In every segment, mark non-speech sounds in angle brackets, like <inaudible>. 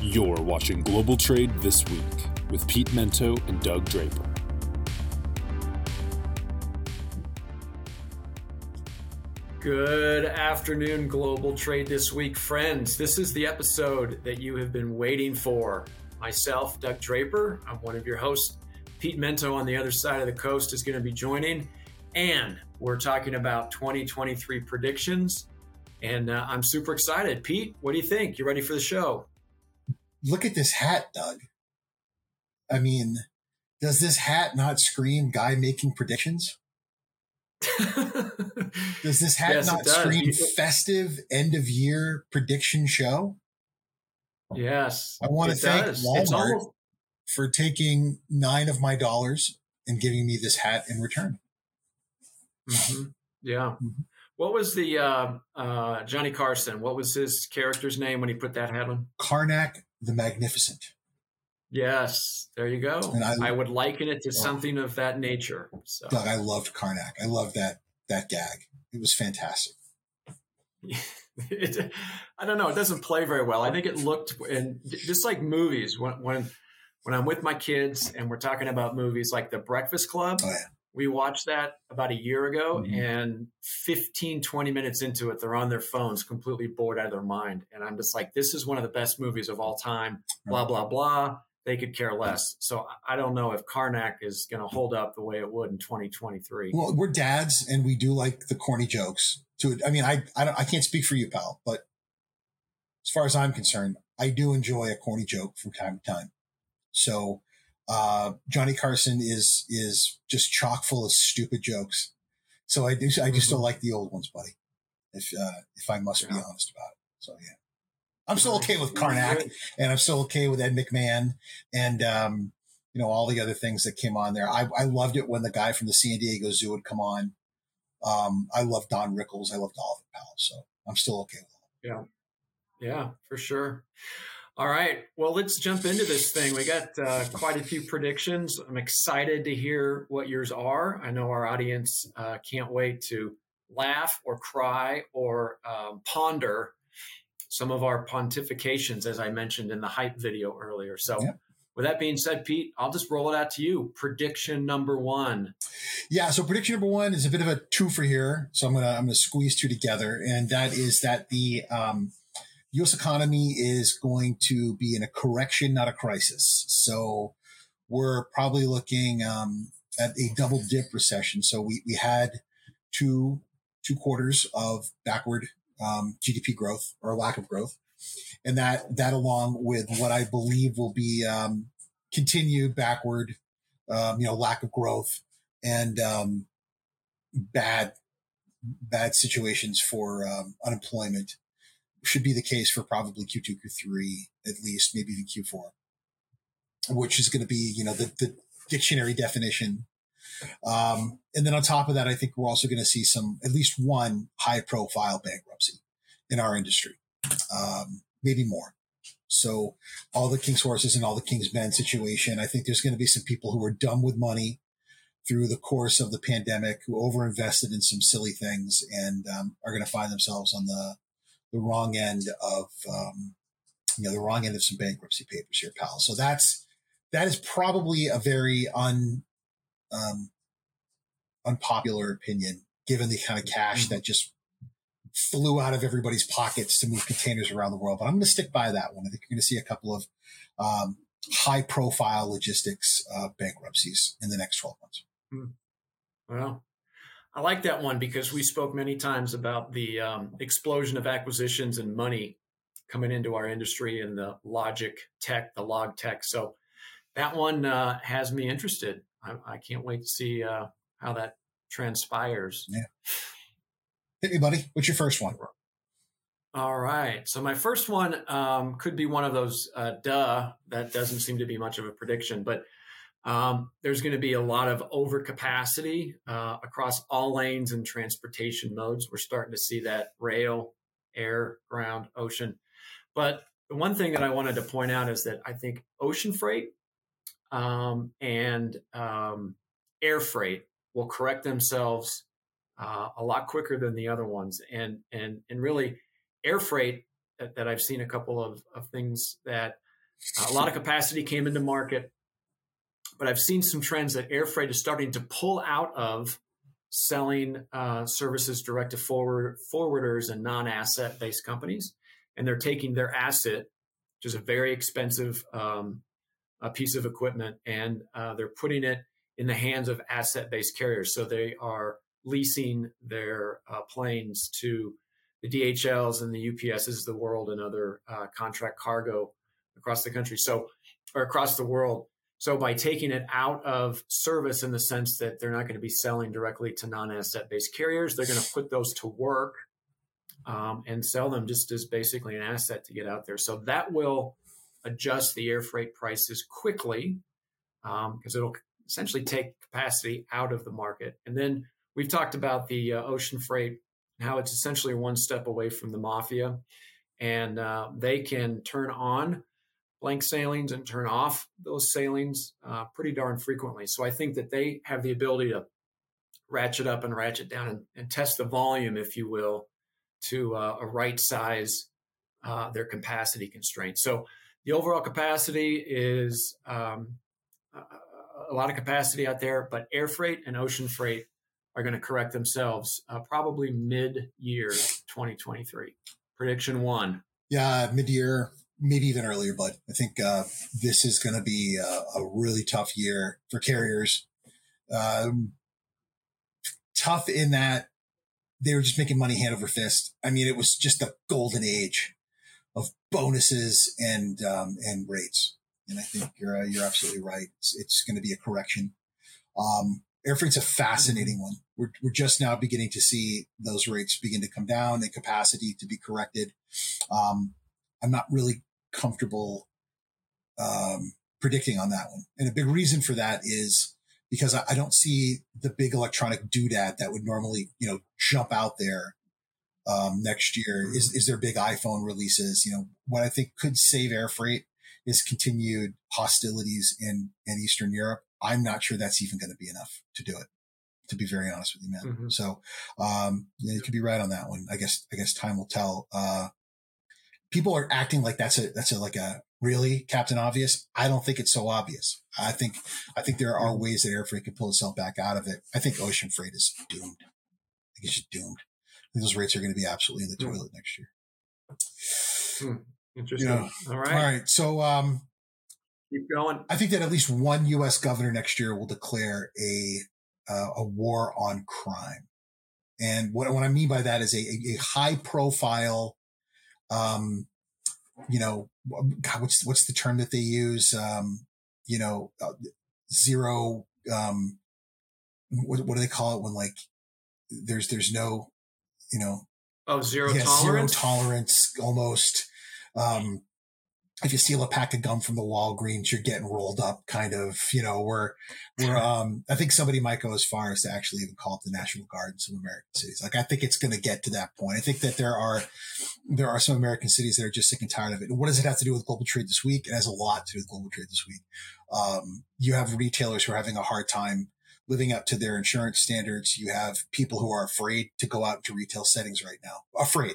You're watching Global Trade This Week with Pete Mento and Doug Draper. Good afternoon, Global Trade This Week friends. This is the episode that you have been waiting for. Myself, Doug Draper, I'm one of your hosts. Pete Mento on the other side of the coast is going to be joining, and we're talking about 2023 predictions. And uh, I'm super excited. Pete, what do you think? You ready for the show? Look at this hat, Doug. I mean, does this hat not scream guy making predictions? <laughs> does this hat yes, not scream festive end of year prediction show? Yes. I want to thank does. Walmart almost- for taking nine of my dollars and giving me this hat in return. Mm-hmm. Yeah. Mm-hmm. What was the uh, uh, Johnny Carson? What was his character's name when he put that hat on? Carnac the Magnificent. Yes, there you go. And I, I would liken it to oh, something of that nature. So. Doug, I loved Carnac. I loved that that gag. It was fantastic. <laughs> it, I don't know. It doesn't play very well. I think it looked and just like movies when when when I'm with my kids and we're talking about movies like The Breakfast Club. Oh, yeah we watched that about a year ago mm-hmm. and 15 20 minutes into it they're on their phones completely bored out of their mind. And i'm just like this is one of the best movies of all time blah blah blah. They could care less. So i don't know if carnac is going to hold up the way it would in 2023 well we're dads and we do like the corny jokes to i mean i i, I can't speak for you pal but as far as i'm concerned i do enjoy a corny joke from time to time. So uh, Johnny Carson is is just chock full of stupid jokes. So I do I just do mm-hmm. still like the old ones, buddy. If uh, if I must yeah. be honest about it. So yeah. I'm still okay with Carnac and I'm still okay with Ed McMahon and um, you know all the other things that came on there. I, I loved it when the guy from the San Diego Zoo would come on. Um, I love Don Rickles. I loved all of it, pal. So I'm still okay with it. Yeah, yeah, for sure. All right. Well, let's jump into this thing. We got uh, quite a few predictions. I'm excited to hear what yours are. I know our audience uh, can't wait to laugh or cry or um, ponder some of our pontifications, as I mentioned in the hype video earlier. So, yeah. with that being said, Pete, I'll just roll it out to you. Prediction number one. Yeah. So, prediction number one is a bit of a two for here. So, I'm gonna I'm gonna squeeze two together, and that is that the um, U.S. economy is going to be in a correction, not a crisis. So we're probably looking um, at a double dip recession. So we, we had two two quarters of backward um, GDP growth or lack of growth, and that that along with what I believe will be um, continued backward, um, you know, lack of growth and um, bad bad situations for um, unemployment should be the case for probably Q2, Q3, at least, maybe even Q4, which is going to be, you know, the, the dictionary definition. Um, and then on top of that, I think we're also going to see some, at least one high profile bankruptcy in our industry, um, maybe more. So all the King's horses and all the King's men situation, I think there's going to be some people who are dumb with money through the course of the pandemic who overinvested in some silly things and um, are going to find themselves on the the wrong end of um, you know the wrong end of some bankruptcy papers here, pal. So that's that is probably a very un um, unpopular opinion given the kind of cash mm-hmm. that just flew out of everybody's pockets to move containers around the world. But I'm going to stick by that one. I think you're going to see a couple of um, high profile logistics uh, bankruptcies in the next 12 months. Mm. Well, I like that one because we spoke many times about the um, explosion of acquisitions and money coming into our industry and the logic tech, the log tech. So that one uh, has me interested. I, I, can't wait to see uh, how that transpires. Yeah. Hit me, buddy. What's your first one? All right. So my first one um, could be one of those uh, duh that doesn't seem to be much of a prediction, but um, there's going to be a lot of overcapacity uh, across all lanes and transportation modes. We're starting to see that rail, air, ground, ocean. But the one thing that I wanted to point out is that I think ocean freight um, and um, air freight will correct themselves uh, a lot quicker than the other ones. And and and really, air freight that, that I've seen a couple of, of things that a lot of capacity came into market, but I've seen some trends that air freight is starting to pull out of selling uh, services direct to forward, forwarders and non-asset based companies, and they're taking their asset, which is a very expensive um, a piece of equipment, and uh, they're putting it in the hands of asset based carriers. So they are leasing their uh, planes to the DHLs and the UPSs of the world and other uh, contract cargo across the country. So, or across the world. So by taking it out of service in the sense that they're not going to be selling directly to non-asset based carriers, they're going to put those to work um, and sell them just as basically an asset to get out there. So that will adjust the air freight prices quickly because um, it'll essentially take capacity out of the market. And then we've talked about the uh, ocean freight and how it's essentially one step away from the mafia, and uh, they can turn on blank sailings and turn off those sailings uh, pretty darn frequently. So I think that they have the ability to ratchet up and ratchet down and, and test the volume, if you will, to uh, a right size uh, their capacity constraints. So the overall capacity is um, a, lot of capacity out there, but air freight and ocean freight are going to correct themselves uh, probably mid year 2023. Prediction one. Yeah, mid year maybe even earlier, but I think uh, this is going to be a, a, really tough year for carriers. Um, tough in that they were just making money hand over fist. I mean, it was just a golden age of bonuses and um, and rates. And I think you're uh, you're absolutely right. It's, it's going to be a correction. Um, air freight's a fascinating one. We're, we're just now beginning to see those rates begin to come down and capacity to be corrected. Um, I'm not really comfortable um, predicting on that one. And a big reason for that is because I, I, don't see the big electronic doodad that would normally, you know, jump out there um, next year. Is, is there big iPhone releases? You know, what I think could save air freight is continued hostilities in, in Eastern Europe. I'm not sure that's even going to be enough to do it. To be very honest with you, man. Mm-hmm. So, um, yeah, you could be right on that one. I guess, I guess time will tell. Uh, people are acting like that's a that's a like a really Captain Obvious. I don't think it's so obvious. I think I think there are ways that air freight can pull itself back out of it. I think ocean freight is doomed. I think it's just doomed. I think those rates are going to be absolutely in the hmm. toilet next year. Hmm. Interesting. You know, all right. All right. So um keep going. I think that at least one US governor next year will declare a uh, a war on crime. And what, what I mean by that is a, a, a high profile um, you know, God, what's what's the term that they use? Um, you know, uh, zero. Um, what, what do they call it when like there's there's no, you know, oh zero yeah, tolerance, zero tolerance almost. Um, if you steal a pack of gum from the Walgreens, you're getting rolled up kind of, you know, we're, we're, <laughs> um, I think somebody might go as far as to actually even call it the National Guard in some American cities. Like, I think it's going to get to that point. I think that there are, there are some American cities that are just sick and tired of it. And what does it have to do with global trade this week? It has a lot to do with global trade this week. Um, you have retailers who are having a hard time living up to their insurance standards. You have people who are afraid to go out into retail settings right now. Afraid.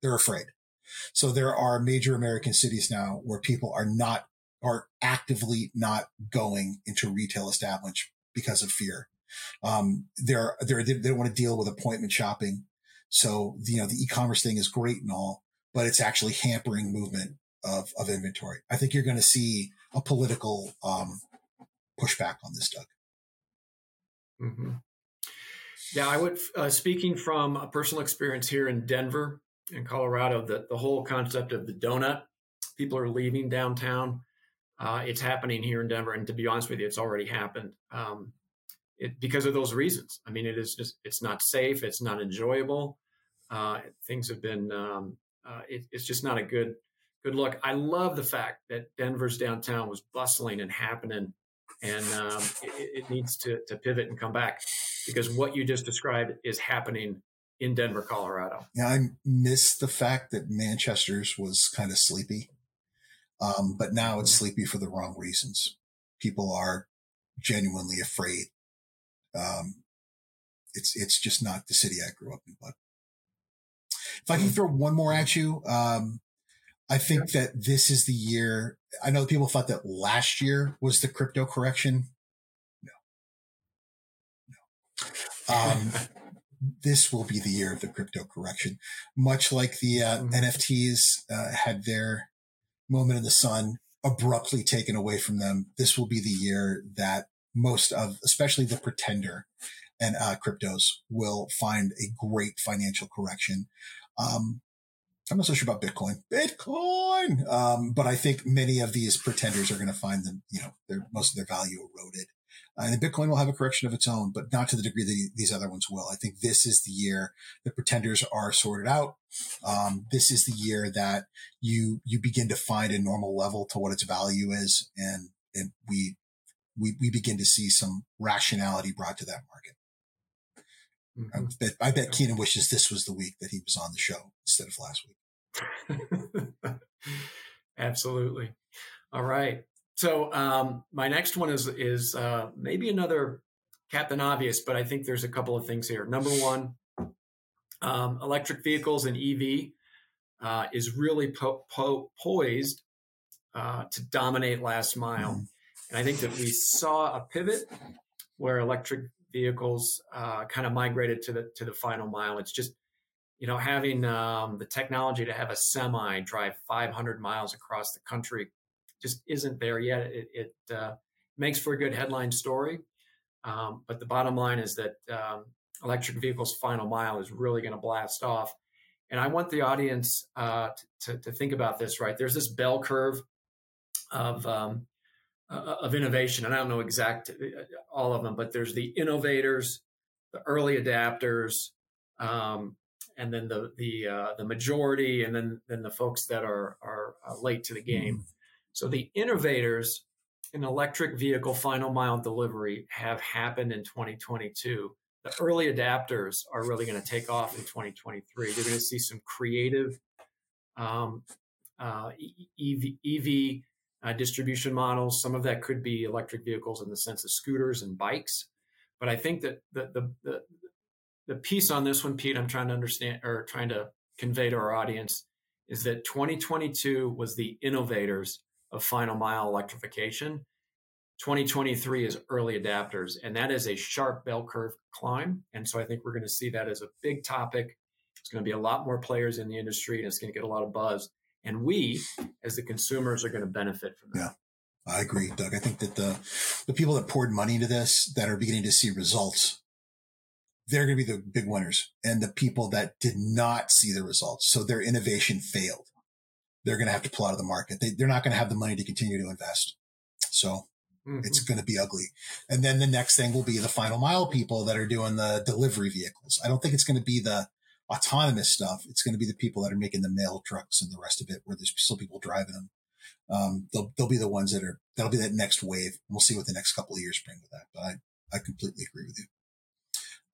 They're afraid. So there are major American cities now where people are not, are actively not going into retail establishments because of fear. Um, they're, they're, they don't want to deal with appointment shopping. So, you know, the e-commerce thing is great and all, but it's actually hampering movement of, of inventory. I think you're going to see a political, um, pushback on this, Doug. Mm-hmm. Yeah, I would, uh, speaking from a personal experience here in Denver, in Colorado, the, the whole concept of the donut, people are leaving downtown. Uh, it's happening here in Denver. And to be honest with you, it's already happened um, it, because of those reasons. I mean, it is just, it's not safe. It's not enjoyable. Uh, things have been, um, uh, it, it's just not a good, good look. I love the fact that Denver's downtown was bustling and happening and um, it, it, needs to, to pivot and come back because what you just described is happening in Denver, Colorado. Yeah, I miss the fact that Manchester's was kind of sleepy, um, but now it's mm-hmm. sleepy for the wrong reasons. People are genuinely afraid. Um, it's it's just not the city I grew up in. But if I can mm-hmm. throw one more at you, um, I think that this is the year. I know people thought that last year was the crypto correction. No, no. <laughs> This will be the year of the crypto correction, much like the uh, mm-hmm. NFTs uh, had their moment in the sun abruptly taken away from them. This will be the year that most of, especially the pretender and uh, cryptos, will find a great financial correction. Um, I'm not so sure about Bitcoin. Bitcoin, um, but I think many of these pretenders are going to find them. You know, their most of their value eroded. Uh, and Bitcoin will have a correction of its own, but not to the degree that these other ones will. I think this is the year the pretenders are sorted out. Um, this is the year that you you begin to find a normal level to what its value is, and and we we we begin to see some rationality brought to that market. Mm-hmm. I bet I bet Keenan wishes this was the week that he was on the show instead of last week. <laughs> Absolutely. All right. So um, my next one is is uh, maybe another Captain Obvious, but I think there's a couple of things here. Number one, um, electric vehicles and EV uh, is really po- po- poised uh, to dominate last mile, mm. and I think that we saw a pivot where electric vehicles uh, kind of migrated to the to the final mile. It's just you know having um, the technology to have a semi drive 500 miles across the country just isn't there yet. It, it uh, makes for a good headline story, um, but the bottom line is that um, electric vehicles final mile is really going to blast off. And I want the audience uh, to, to, think about this. Right, there's this bell curve of um, uh, of innovation, and I don't know exact uh, all of them, but there's the innovators, the early adapters, um, and then the the uh, the majority, and then then the folks that are are uh, late to the game. Mm-hmm. So the innovators in electric vehicle final mile delivery have happened in 2022. The early adapters are really going to take off in 2023. You're going to see some creative um, uh, EV, EV uh, distribution models. Some of that could be electric vehicles in the sense of scooters and bikes. But I think that the, the, the, the piece on this one, Pete, I'm trying to understand or trying to convey to our audience is that 2022 was the innovators of final mile electrification. 2023 is early adapters, and that is a sharp bell curve climb. And so I think we're going to see that as a big topic. It's going to be a lot more players in the industry, and it's going to get a lot of buzz. And we, as the consumers, are going to benefit from that. Yeah, I agree, Doug. I think that the the people that poured money into this, that are beginning to see results, they're going to be the big winners. And the people that did not see the results, so their innovation failed, they're going to have to pull out of the market. They, they're not going to have the money to continue to invest. So mm-hmm. it's going to be ugly. And then the next thing will be the final mile people that are doing the delivery vehicles. I don't think it's going to be the autonomous stuff. It's going to be the people that are making the mail trucks and the rest of it where there's still people driving them. Um, they'll, they'll be the ones that are, that'll be that next wave. We'll see what the next couple of years bring with that. But I, I completely agree with you.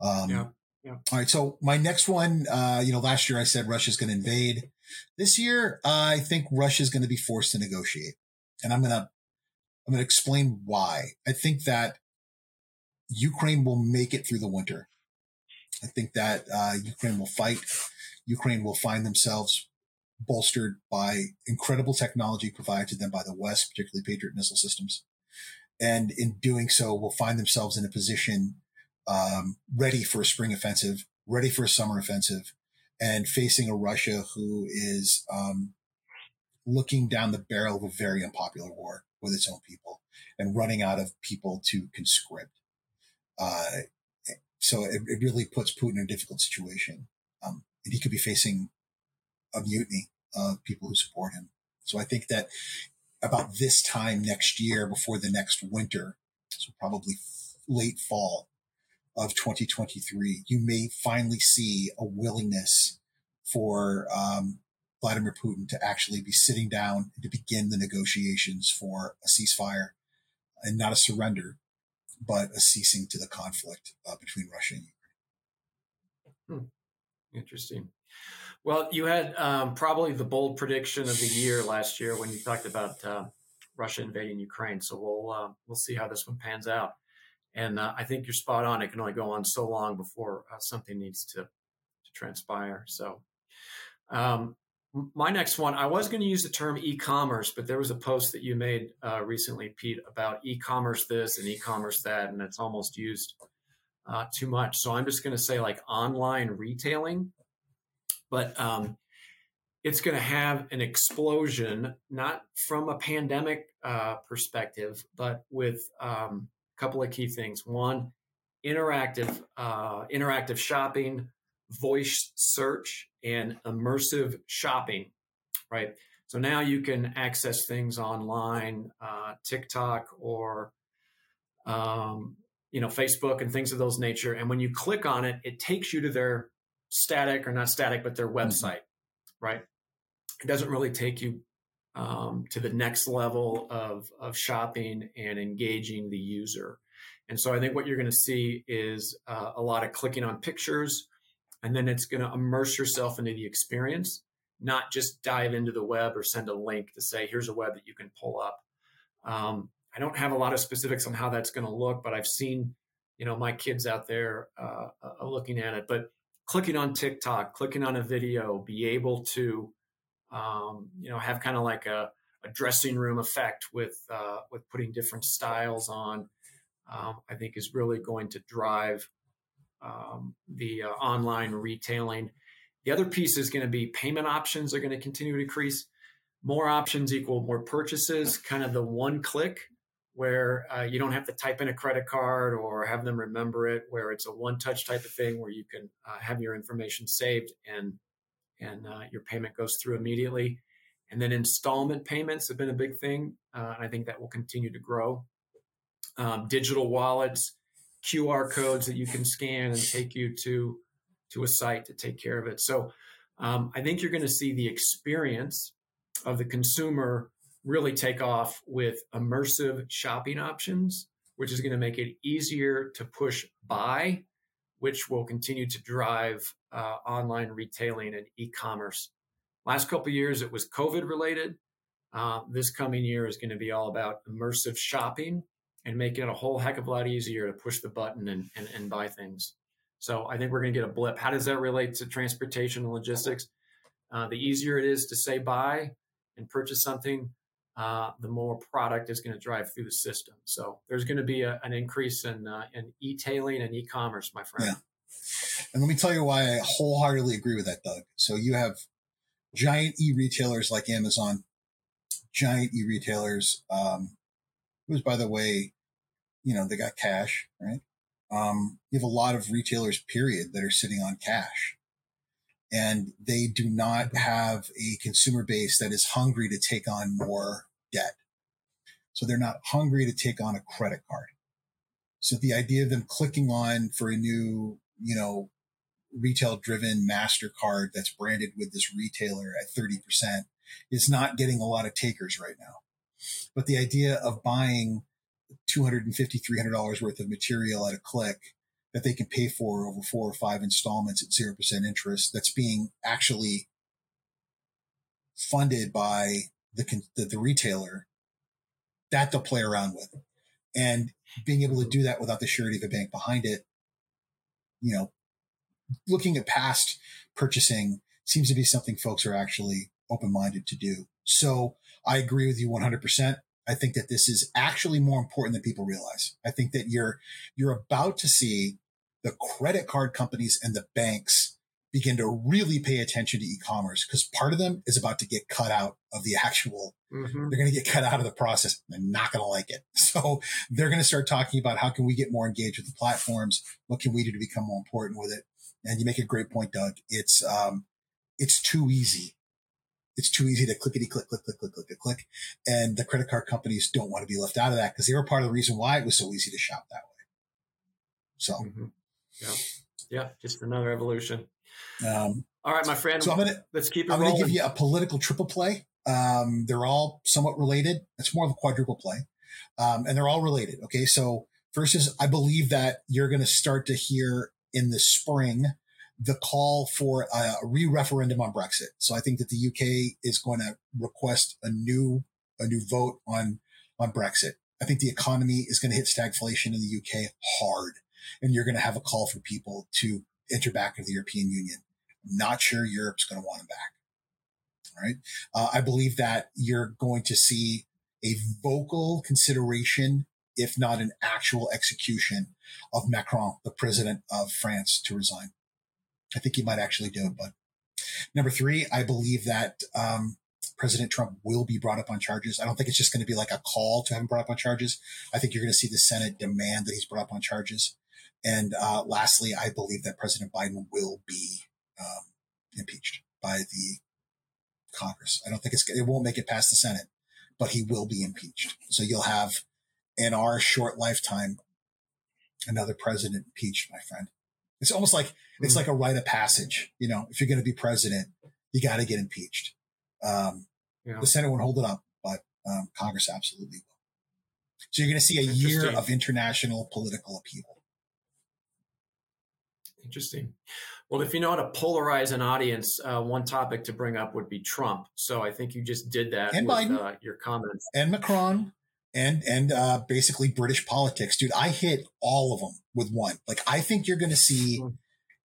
Um, yeah. Yeah. All right. So my next one, uh, you know, last year I said Russia's going to invade. This year, uh, I think Russia's going to be forced to negotiate, and I'm gonna I'm gonna explain why. I think that Ukraine will make it through the winter. I think that uh, Ukraine will fight. Ukraine will find themselves bolstered by incredible technology provided to them by the West, particularly Patriot missile systems. And in doing so, will find themselves in a position um, ready for a spring offensive, ready for a summer offensive, and facing a Russia who is um, looking down the barrel of a very unpopular war with its own people and running out of people to conscript. Uh, so it, it, really puts Putin in a difficult situation. Um, and he could be facing a mutiny of people who support him. So I think that about this time next year, before the next winter, so probably late fall, of 2023, you may finally see a willingness for um, Vladimir Putin to actually be sitting down and to begin the negotiations for a ceasefire and not a surrender, but a ceasing to the conflict uh, between Russia and Ukraine. Hmm. Interesting. Well, you had um, probably the bold prediction of the year last year when you talked about uh, Russia invading Ukraine. So we'll uh, we'll see how this one pans out. And uh, I think you're spot on. It can only go on so long before uh, something needs to, to transpire. So, um, my next one, I was going to use the term e-commerce, but there was a post that you made uh, recently, Pete, about e-commerce this and e-commerce that, and it's almost used uh, too much. So I'm just going to say like online retailing, but um, it's going to have an explosion, not from a pandemic uh, perspective, but with um, a couple of key things. One, interactive uh, interactive shopping, voice search, and immersive shopping. Right. So now you can access things online, uh, TikTok or um, you know Facebook and things of those nature. And when you click on it, it takes you to their static or not static, but their mm-hmm. website. Mm-hmm. Right it doesn't really take you um, to the next level of, of shopping and engaging the user. And so I think what you're going to see is uh, a lot of clicking on pictures, and then it's going to immerse yourself into the experience, not just dive into the web or send a link to say, here's a web that you can pull up. Um, I don't have a lot of specifics on how that's going to look, but I've seen, you know, my kids out there uh, uh, looking at it. But clicking on TikTok, clicking on a video, be able to um, you know, have kind of like a, a, dressing room effect with uh, with putting different styles on. Um, I think is really going to drive um, the uh, online retailing. The other piece is going to be payment options are going to continue to increase. More options equal more purchases. Kind of the one click where uh, you don't have to type in a credit card or have them remember it. Where it's a one touch type of thing where you can uh, have your information saved and and uh, your payment goes through immediately. And then installment payments have been a big thing, uh, and I think that will continue to grow. Um, digital wallets, QR codes that you can scan and take you to to a site to take care of it. So um, I think you're going to see the experience of the consumer really take off with immersive shopping options, which is going to make it easier to push buy which will continue to drive uh, online retailing and e-commerce. Last couple years, it was COVID related. Uh, this coming year is going to be all about immersive shopping and making it a whole heck of a lot easier to push the button and, and, and buy things. So I think we're going to get a blip. How does that relate to transportation and logistics? Uh, the easier it is to say buy and purchase something, uh, the more product is going to drive through the system. So there's going to be a, an increase in uh, in e-tailing and e-commerce, my friend. Yeah. And let me tell you why I wholeheartedly agree with that, Doug. So you have giant e-retailers like Amazon, giant e-retailers, um, who's by the way, you know, they got cash, right? Um, you have a lot of retailers, period, that are sitting on cash and they do not have a consumer base that is hungry to take on more debt. So they're not hungry to take on a credit card. So the idea of them clicking on for a new, you know, retail driven MasterCard that's branded with this retailer at 30% is not getting a lot of takers right now. But the idea of buying $250, $300 worth of material at a click that they can pay for over four or five installments at 0% interest that's being actually funded by the, the, the retailer that they'll play around with. And being able to do that without the surety of a bank behind it you know looking at past purchasing seems to be something folks are actually open-minded to do. So i agree with you 100% i think that this is actually more important than people realize. I think that you're you're about to see the credit card companies and the banks begin to really pay attention to e-commerce because part of them is about to get cut out of the <laughs> actual mm-hmm. they're going to get cut out of the process. They're not going to like it. <laughs> So they're going to start talking about how can we get more engaged with the platforms? What can we do to become more important with it? And you make a great point doug. It's um it's too easy. It's too easy to clickety click click click click click click click. And the credit card companies don't want to be left out of that because they were part of the reason why it was so easy to shop that way. So mm-hmm. Yeah. Yeah. Just another evolution. Um, all right, my friend. So I'm gonna let's keep it. I'm going to give you a political triple play. Um, they're all somewhat related. It's more of a quadruple play, um, and they're all related. Okay, so first is I believe that you're going to start to hear in the spring the call for a re-referendum on Brexit. So I think that the UK is going to request a new a new vote on on Brexit. I think the economy is going to hit stagflation in the UK hard and you're going to have a call for people to enter back into the European Union. I'm not sure Europe's going to want them back. right? Uh, I believe that you're going to see a vocal consideration, if not an actual execution, of Macron, the president of France, to resign. I think he might actually do it. But number three, I believe that um, President Trump will be brought up on charges. I don't think it's just going to be like a call to have him brought up on charges. I think you're going to see the Senate demand that he's brought up on charges. And uh, lastly, I believe that President Biden will be um, impeached by the Congress. I don't think it's it won't make it past the Senate, but he will be impeached. So you'll have in our short lifetime another president impeached, my friend. It's almost like it's hmm. like a rite of passage. You know, if you're going to be president, you got to get impeached. Um, yeah. The Senate won't hold it up, but um, Congress absolutely will. So you're going to see a year of international political upheaval. Interesting. Well, if you know how to polarize an audience, uh, one topic to bring up would be Trump. So I think you just did that and with Biden, uh, your comments. And Macron and and uh, basically British politics, dude. I hit all of them with one. Like I think you're going to see, hmm.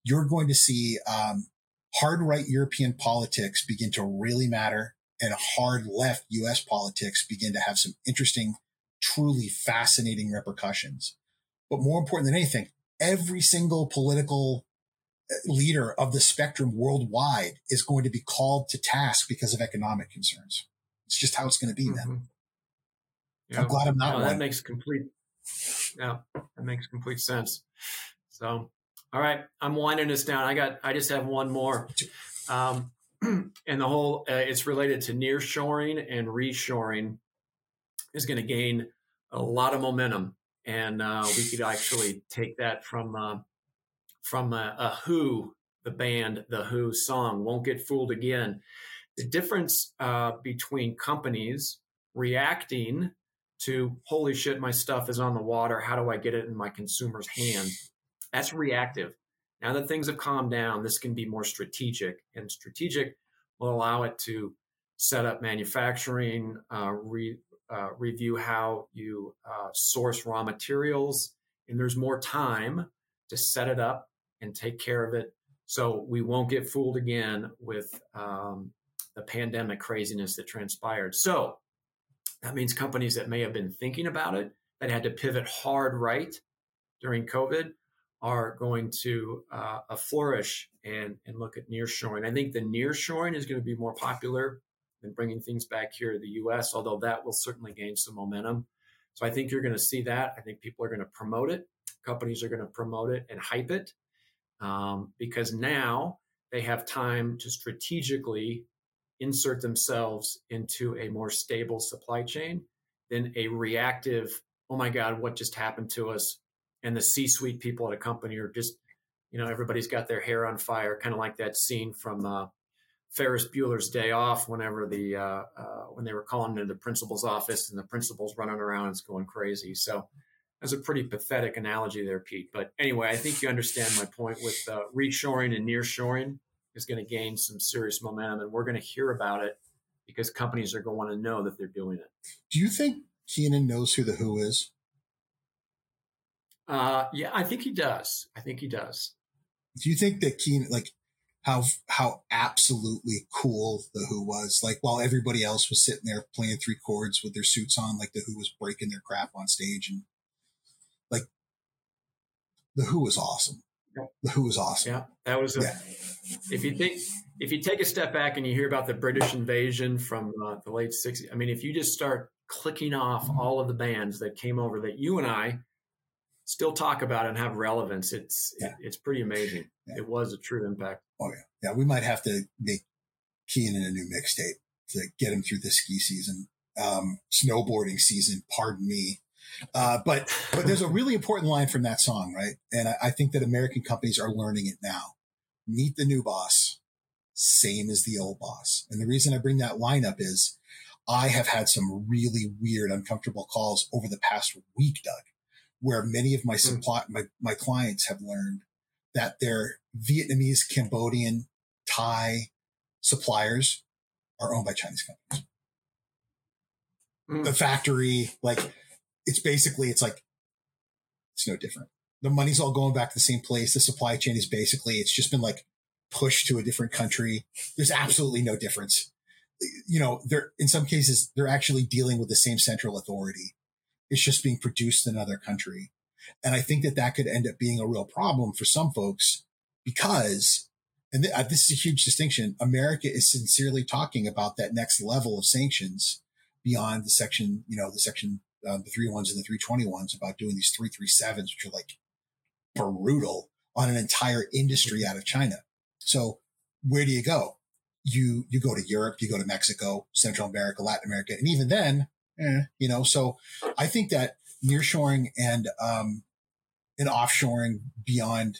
you're going to see um, hard right European politics begin to really matter, and hard left U.S. politics begin to have some interesting, truly fascinating repercussions. But more important than anything, every single political uh, leader of the spectrum worldwide is going to be called to task because of economic concerns. It's just how it's going to be mm-hmm. then. I'm glad I'm not no, That makes complete. Yeah, that makes complete sense. So, all right, I'm winding this down. I got. I just have one more. Um, <clears throat> and the whole uh, it's related to nearshoring and reshoring is going to gain a lot of momentum, and uh, we could actually take that from uh, from a, a Who, the band, the Who song "Won't Get Fooled Again." The difference uh, between companies reacting to holy shit, my stuff is on the water. How do I get it in my consumer's hand? That's reactive. Now that things have calmed down, this can be more strategic, and strategic will allow it to set up manufacturing, uh, re, uh, review how you uh, source raw materials, and there's more time to set it up and take care of it. So we won't get fooled again with um, the pandemic craziness that transpired. So that means companies that may have been thinking about it, that had to pivot hard right during COVID, are going to uh, flourish and, and look at nearshoring. I think the nearshoring is going to be more popular than bringing things back here to the US, although that will certainly gain some momentum. So I think you're going to see that. I think people are going to promote it. Companies are going to promote it and hype it um, because now they have time to strategically insert themselves into a more stable supply chain than a reactive, oh my God, what just happened to us? And the C suite people at a company are just, you know, everybody's got their hair on fire, kind of like that scene from uh, Ferris Bueller's Day Off, whenever the, uh, uh, when they were calling into the principal's office and the principal's running around and it's going crazy. So that's a pretty pathetic analogy there, Pete. But anyway, I think you understand my point with uh, reshoring and nearshoring is going to gain some serious momentum, and we're going to hear about it because companies are going to know that they're doing it. Do you think Keenan knows who the Who is? Uh, yeah, I think he does. I think he does. Do you think that Keenan, like, how how absolutely cool the Who was? Like, while everybody else was sitting there playing three chords with their suits on, like the Who was breaking their crap on stage, and like the Who was awesome. The Who was awesome. Yeah, that was. A, yeah. If you think, if you take a step back and you hear about the British invasion from uh, the late '60s, I mean, if you just start clicking off all of the bands that came over that you and I still talk about and have relevance, it's yeah. it, it's pretty amazing. Yeah. It was a true impact. Oh yeah, yeah. We might have to make Keenan a new mixtape to get him through the ski season, um, snowboarding season. Pardon me. Uh, but but there's a really important line from that song, right? And I, I think that American companies are learning it now. Meet the new boss, same as the old boss. And the reason I bring that line up is I have had some really weird, uncomfortable calls over the past week, Doug, where many of my hmm. supply my, my clients have learned that their Vietnamese, Cambodian, Thai suppliers are owned by Chinese companies. Mm. The factory, like it's basically, it's like, it's no different. The money's all going back to the same place. The supply chain is basically, it's just been like pushed to a different country. There's absolutely no difference. you know, they're in some cases they're actually dealing with the same central authority. It's just being produced in another country. And I think that that could end up being a real problem for some folks because, and th- uh, this is a huge distinction. America is sincerely talking about that next level of sanctions beyond the section, you know, the section, uh, the three ones and the 320 ones about doing these 337s, which are like brutal on an entire industry out of China. So where do you go? You, you go to Europe, you go to Mexico, Central America, Latin America. And even then, eh, you know, so I think that nearshoring and, um, and offshoring beyond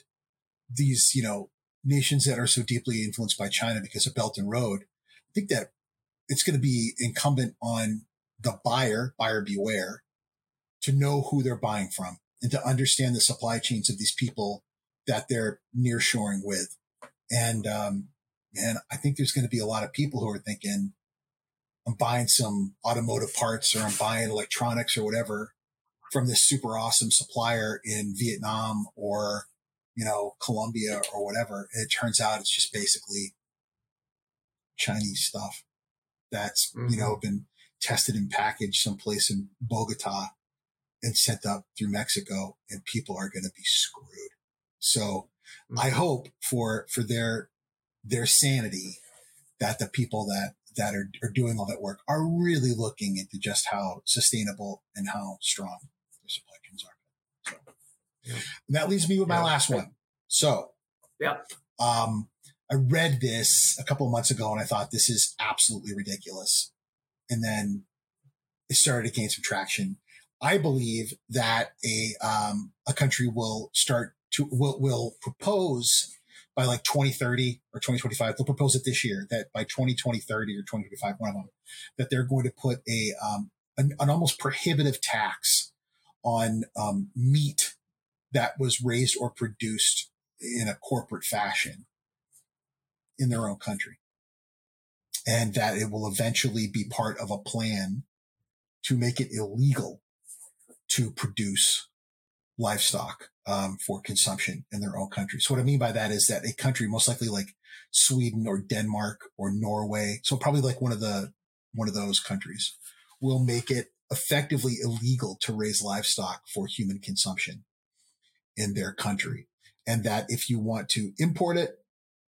these, you know, nations that are so deeply influenced by China because of Belt and Road, I think that it's going to be incumbent on the buyer, buyer beware, to know who they're buying from and to understand the supply chains of these people that they're nearshoring with. And, um, and I think there's going to be a lot of people who are thinking, I'm buying some automotive parts or I'm buying electronics or whatever from this super awesome supplier in Vietnam or, you know, Colombia or whatever. And it turns out it's just basically Chinese stuff that's, mm-hmm. you know, mm-hmm. been tested and packaged someplace in Bogota and sent up through Mexico and people are going to be screwed. So mm-hmm. I hope for, for their, their sanity that the people that, that are, are doing all that work are really looking into just how sustainable and how strong their supply chains are. So yeah. that leaves me with my yeah. last one. So, yeah. Um, I read this a couple of months ago and I thought this is absolutely ridiculous. And then it started to gain some traction. I believe that a um, a country will start to will will propose by like 2030 or 2025. They'll propose it this year that by 2020, 30 or 2025, one of them, that they're going to put a um, an, an almost prohibitive tax on um, meat that was raised or produced in a corporate fashion in their own country. And that it will eventually be part of a plan to make it illegal to produce livestock um, for consumption in their own country. So what I mean by that is that a country most likely like Sweden or Denmark or Norway, so probably like one of the one of those countries, will make it effectively illegal to raise livestock for human consumption in their country. And that if you want to import it,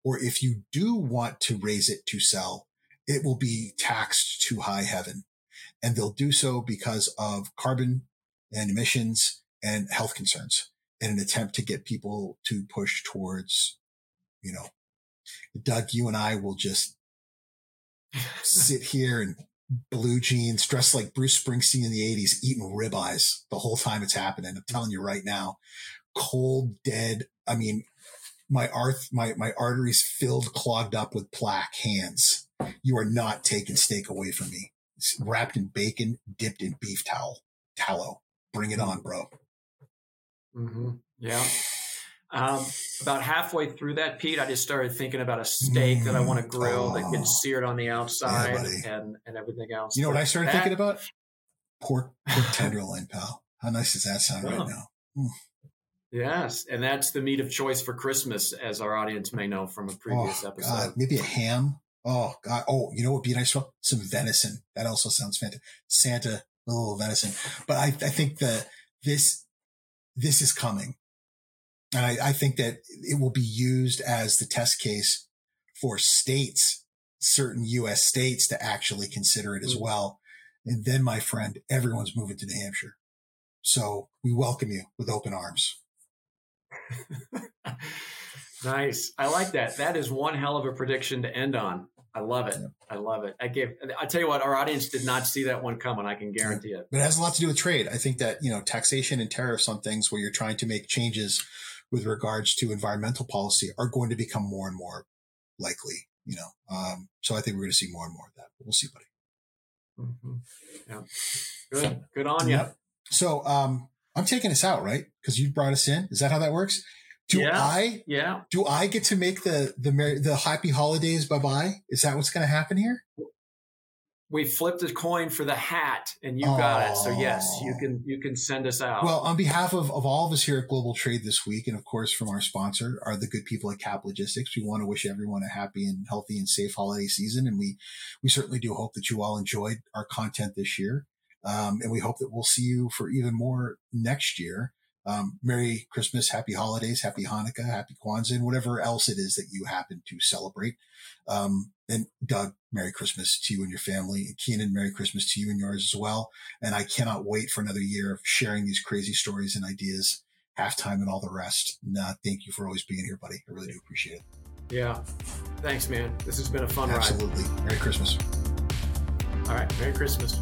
or if you do want to raise it to sell, it will be taxed to high heaven. And they'll do so because of carbon and emissions and health concerns in an attempt to get people to push towards, you know, Doug, you and I will just sit here and blue jeans, dressed like Bruce Springsteen in the 80s, eating ribeyes the whole time it's happening. I'm telling you right now, cold, dead. I mean, my arth, my, my arteries filled, clogged up with plaque hands. You are not taking steak away from me. It's wrapped in bacon, dipped in beef towel, tallow. Bring it on, bro. Mm-hmm. Yeah. Um, about halfway through that, Pete, I just started thinking about a steak mm, that I want to grill oh, that gets seared on the outside yeah, and, and everything else. You know what I started that, thinking about? Pork, pork <laughs> tenderloin, pal. How nice does that sound oh. right now? Mm. Yes, and that's the meat of choice for Christmas, as our audience may know from a previous oh, episode. God. Maybe a ham. Oh God! Oh, you know what would be nice? Some venison. That also sounds fantastic. Santa, a little venison. But I, I think that this this is coming, and I, I think that it will be used as the test case for states, certain U.S. states, to actually consider it as mm. well. And then, my friend, everyone's moving to New Hampshire. So we welcome you with open arms. <laughs> nice. I like that. That is one hell of a prediction to end on. I love it. I love it. I gave. I tell you what, our audience did not see that one coming. I can guarantee it. But it has a lot to do with trade. I think that you know taxation and tariffs on things where you're trying to make changes with regards to environmental policy are going to become more and more likely. You know, um, so I think we're going to see more and more of that. But we'll see, buddy. Mm-hmm. Yeah. Good. Good on you. Yep. So um, I'm taking us out, right? Because you brought us in. Is that how that works? Do yeah, I? Yeah. Do I get to make the the the happy holidays bye bye? Is that what's going to happen here? we flipped a coin for the hat and you got it. So yes, you can you can send us out. Well, on behalf of, of all of us here at Global Trade this week, and of course from our sponsor are the good people at Cap Logistics, we want to wish everyone a happy and healthy and safe holiday season. And we we certainly do hope that you all enjoyed our content this year. Um, and we hope that we'll see you for even more next year. Um, Merry Christmas, Happy Holidays, Happy Hanukkah, Happy Kwanzaa, and whatever else it is that you happen to celebrate. Um, and Doug, Merry Christmas to you and your family. And Keenan, Merry Christmas to you and yours as well. And I cannot wait for another year of sharing these crazy stories and ideas, halftime and all the rest. And, uh, thank you for always being here, buddy. I really do appreciate it. Yeah. Thanks, man. This has been a fun Absolutely. ride. Absolutely. Merry Christmas. All right. Merry Christmas.